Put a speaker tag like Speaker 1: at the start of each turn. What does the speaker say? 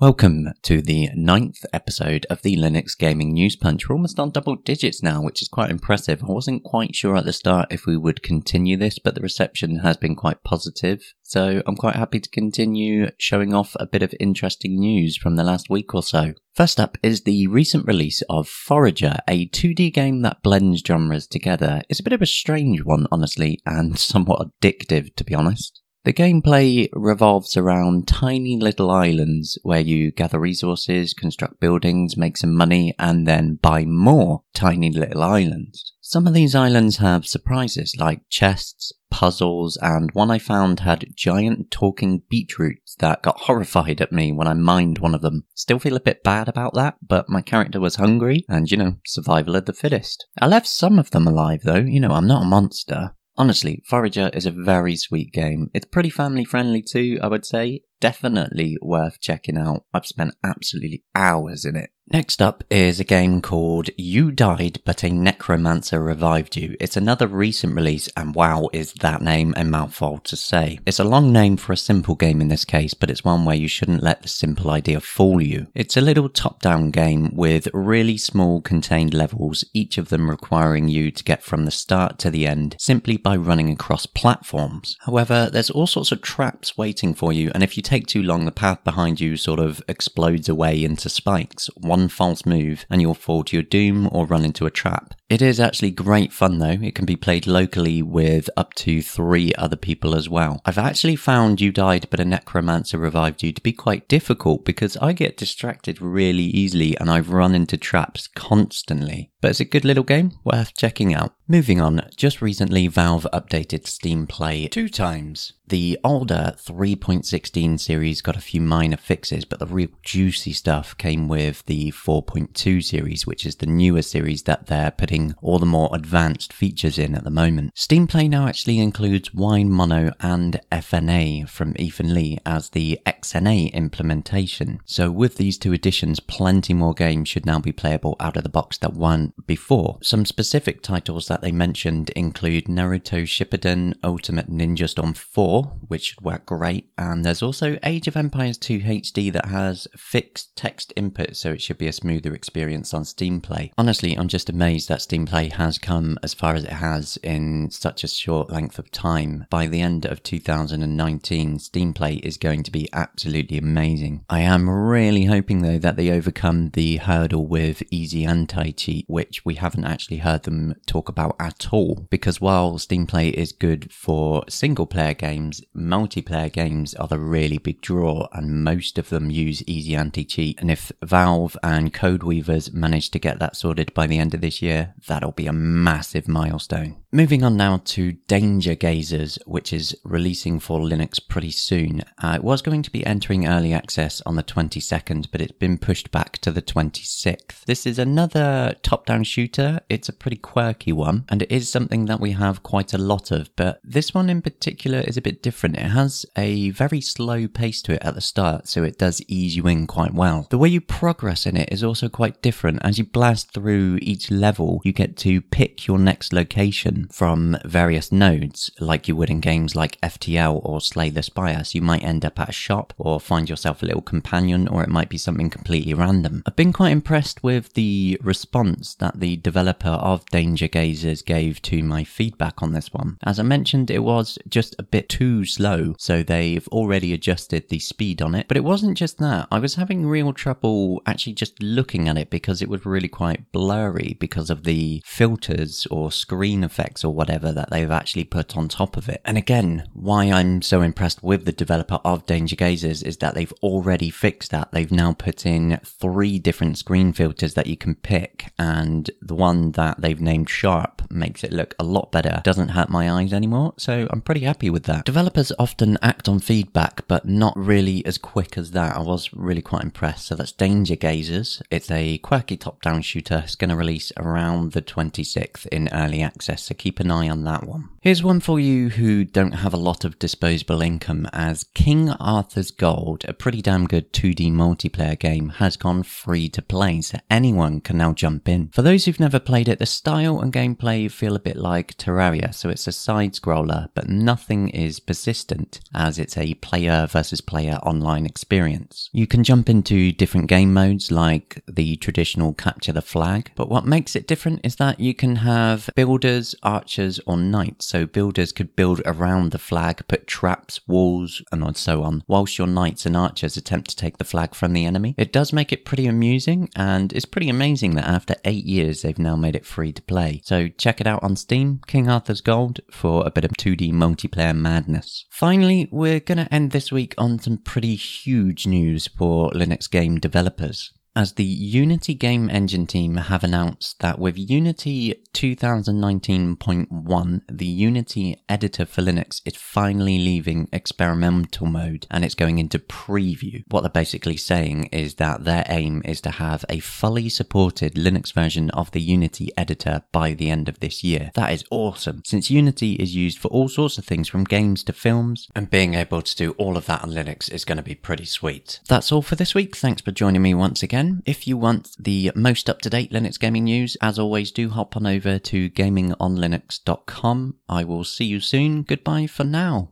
Speaker 1: Welcome to the ninth episode of the Linux Gaming News Punch. We're almost on double digits now, which is quite impressive. I wasn't quite sure at the start if we would continue this, but the reception has been quite positive. So I'm quite happy to continue showing off a bit of interesting news from the last week or so. First up is the recent release of Forager, a 2D game that blends genres together. It's a bit of a strange one, honestly, and somewhat addictive, to be honest. The gameplay revolves around tiny little islands where you gather resources, construct buildings, make some money, and then buy more tiny little islands. Some of these islands have surprises like chests, puzzles, and one I found had giant talking beetroots that got horrified at me when I mined one of them. Still feel a bit bad about that, but my character was hungry and, you know, survival of the fittest. I left some of them alive though, you know, I'm not a monster. Honestly, Forager is a very sweet game. It's pretty family friendly too, I would say. Definitely worth checking out. I've spent absolutely hours in it. Next up is a game called You Died But a Necromancer Revived You. It's another recent release and wow is that name a mouthful to say. It's a long name for a simple game in this case, but it's one where you shouldn't let the simple idea fool you. It's a little top-down game with really small contained levels, each of them requiring you to get from the start to the end simply by running across platforms. However, there's all sorts of traps waiting for you and if you take too long the path behind you sort of explodes away into spikes. One one false move and you'll fall to your doom or run into a trap. It is actually great fun though. It can be played locally with up to three other people as well. I've actually found You Died But a Necromancer Revived You to be quite difficult because I get distracted really easily and I've run into traps constantly. But it's a good little game, worth checking out. Moving on, just recently Valve updated Steam Play two times. The older 3.16 series got a few minor fixes, but the real juicy stuff came with the 4.2 series, which is the newer series that they're putting all the more advanced features in at the moment. Steam Play now actually includes Wine Mono and FNA from Ethan Lee as the XNA implementation. So with these two additions, plenty more games should now be playable out of the box that weren't before. Some specific titles that they mentioned include Naruto Shippuden Ultimate Ninja Storm 4, which should work great, and there's also Age of Empires 2 HD that has fixed text input, so it should be a smoother experience on Steam Play. Honestly, I'm just amazed that Steam Play has come as far as it has in such a short length of time. By the end of 2019, Steam Play is going to be absolutely amazing. I am really hoping though that they overcome the hurdle with Easy Anti Cheat, which we haven't actually heard them talk about at all. Because while Steam Play is good for single player games, multiplayer games are the really big draw, and most of them use Easy Anti Cheat. And if Valve and Codeweavers manage to get that sorted by the end of this year, that'll be a massive milestone. Moving on now to Danger Gazers, which is releasing for Linux pretty soon. Uh, it was going to be entering early access on the 22nd, but it's been pushed back to the 26th. This is another top down shooter. It's a pretty quirky one, and it is something that we have quite a lot of, but this one in particular is a bit different. It has a very slow pace to it at the start, so it does ease you in quite well. The way you progress in it is also quite different. As you blast through each level, you get to pick your next location from various nodes, like you would in games like FTL or Slay the Spire. So you might end up at a shop or find yourself a little companion, or it might be something completely random. I've been quite impressed with the response that the developer of Danger Gazers gave to my feedback on this one. As I mentioned, it was just a bit too slow, so they've already adjusted the speed on it. But it wasn't just that. I was having real trouble actually just looking at it because it was really quite blurry because of the filters or screen effects effects or whatever that they've actually put on top of it. And again, why I'm so impressed with the developer of Danger Gazers is that they've already fixed that. They've now put in three different screen filters that you can pick, and the one that they've named Sharp makes it look a lot better. Doesn't hurt my eyes anymore, so I'm pretty happy with that. Developers often act on feedback, but not really as quick as that. I was really quite impressed. So that's Danger Gazers. It's a quirky top-down shooter. It's going to release around the 26th in early access keep an eye on that one. Here's one for you who don't have a lot of disposable income as King Arthur's Gold, a pretty damn good 2D multiplayer game, has gone free to play, so anyone can now jump in. For those who've never played it, the style and gameplay feel a bit like Terraria, so it's a side scroller, but nothing is persistent as it's a player versus player online experience. You can jump into different game modes like the traditional capture the flag, but what makes it different is that you can have builders, archers, or knights so builders could build around the flag, put traps, walls, and so on, whilst your knights and archers attempt to take the flag from the enemy. It does make it pretty amusing, and it's pretty amazing that after eight years they've now made it free to play. So check it out on Steam, King Arthur's Gold, for a bit of 2D multiplayer madness. Finally, we're to end this week on some pretty huge news for Linux game developers as the Unity game engine team have announced that with Unity 2019.1, the Unity editor for Linux is finally leaving experimental mode and it's going into preview. What they're basically saying is that their aim is to have a fully supported Linux version of the Unity editor by the end of this year. That is awesome, since Unity is used for all sorts of things from games to films, and being able to do all of that on Linux is going to be pretty sweet. That's all for this week. Thanks for joining me once again again. If you want the most up to date Linux gaming news, as always, do hop on over to gamingonlinux.com. I will see you soon. Goodbye for now.